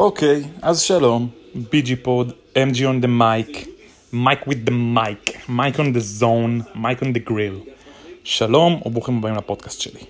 אוקיי, אז שלום, ביג'י פוד, MG on the mic, mic with the mic, mic on the zone, mic on the grill. שלום וברוכים הבאים לפודקאסט שלי.